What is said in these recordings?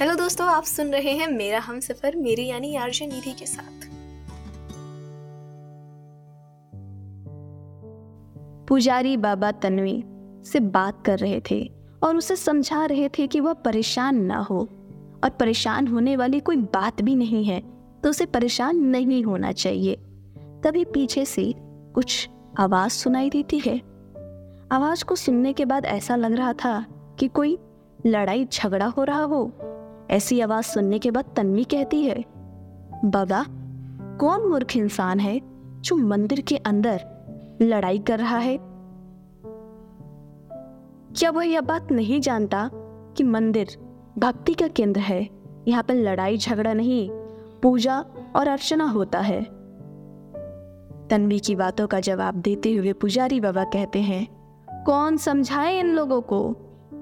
Hello दोस्तों, आप सुन रहे हैं मेरा हम सफ़र, मेरी यानी आरजे निधि के साथ। पुजारी बाबा तन्वी से बात कर रहे थे और उसे समझा रहे थे कि वह परेशान ना हो और परेशान होने वाली कोई बात भी नहीं है तो उसे परेशान नहीं होना चाहिए। तभी पीछे से कुछ आवाज़ सुनाई देती है। आवाज़ को सुनने के बाद ऐसा लग रहा था कि कोई लड़ाई झगड़ा हो रहा हो। ऐसी आवाज़ सुनने के बाद तन्वी कहती है, बाबा, कौन मूर्ख इंसान है जो मंदिर के अंदर लड़ाई कर रहा है? क्या वह यह बात नहीं जानता कि मंदिर भक्ति का केंद्र है? यहाँ पर लड़ाई, झगड़ा नहीं, पूजा और अर्चना होता है। तन्वी की बातों का जवाब देते हुए पुजारी बाबा कहते हैं, कौन समझाए इन लोगों को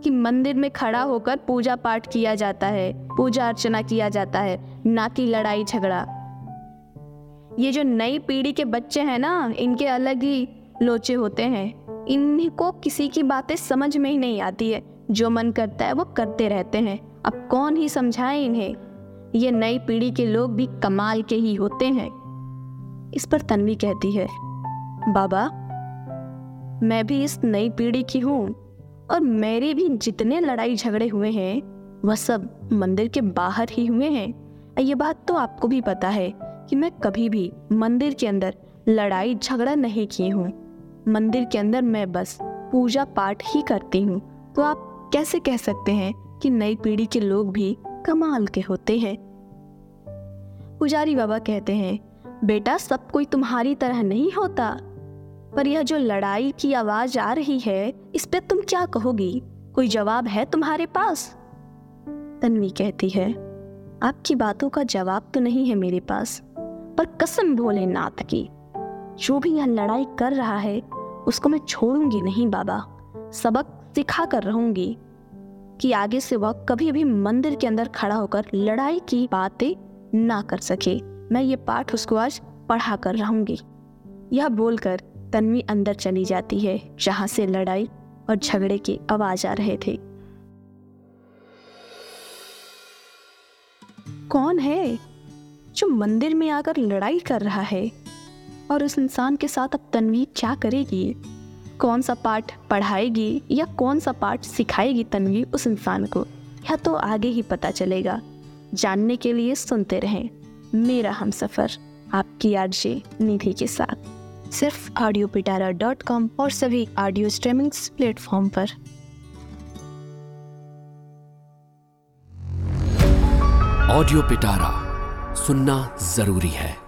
कि मंदिर में खड़ा होकर पूजा पाठ किया जाता है, पूजा अर्चना किया जाता है, ना कि लड़ाई झगड़ा। ये जो नई पीढ़ी के बच्चे हैं ना, इनके अलग ही लोचे होते हैं। इनको किसी की बातें समझ में ही नहीं आती है। जो मन करता है वो करते रहते हैं। अब कौन ही समझाए इन्हें? ये नई पीढ़ी के लोग भी कमाल के ही होते हैं। इस पर तन्वी कहती है, बाबा, मैं भी इस नई पीढ़ी की हूँ। और मेरे भी जितने लड़ाई झगड़े हुए हैं, वह सब मंदिर के बाहर ही हुए हैं। ये बात तो आपको भी पता है कि मैं कभी भी मंदिर के अंदर लड़ाई झगड़ा नहीं किए हूँ। मंदिर के अंदर मैं बस पूजा पाठ ही करती हूँ। तो आप कैसे कह सकते हैं कि नई पीढ़ी के लोग भी कमाल के होते हैं? पुजारी बाबा कहते हैं, बेटा, सब कोई तुम्हारी तरह नहीं होता। पर यह जो लड़ाई की आवाज़ आ रही है, इस पे तुम क्या कहोगी? कोई जवाब है तुम्हारे पास? तन्वी कहती है, आपकी बातों का जवाब तो नहीं है मेरे पास, पर कसम भोलेनाथ की, जो भी यह लड़ाई कर रहा है, उसको मैं छोड़ूँगी नहीं बाबा, सबक सिखा कर रहूँगी, कि आगे से वह कभी भी मंदिर के अंदर खड़ा होकर लड़ाई की बातें ना कर सके। मैं ये पाठ उसको आज पढ़ा कर रहूँगी। यह बोलकर तन्वी अंदर चली जाती है, जहाँ से लड़ाई और झगड़े की आवाज़ आ रहे थे। कौन है जो मंदिर में आकर लड़ाई कर रहा है? और उस इंसान के साथ अब तन्वी क्या करेगी? कौन सा पाठ पढ़ाएगी या कौन सा पाठ सिखाएगी तन्वी उस इंसान को? या तो आगे ही पता चलेगा। जानने के लिए सुनते रहें। मेरा हम सफ़र, आपकी आरजे, निधि के साथ। सिर्फ़ ऑडियो पिटारा डॉट कॉम और सभी ऑडियो स्ट्रीमिंग प्लेटफॉर्म पर। ऑडियो पिटारा सुनना ज़रूरी है।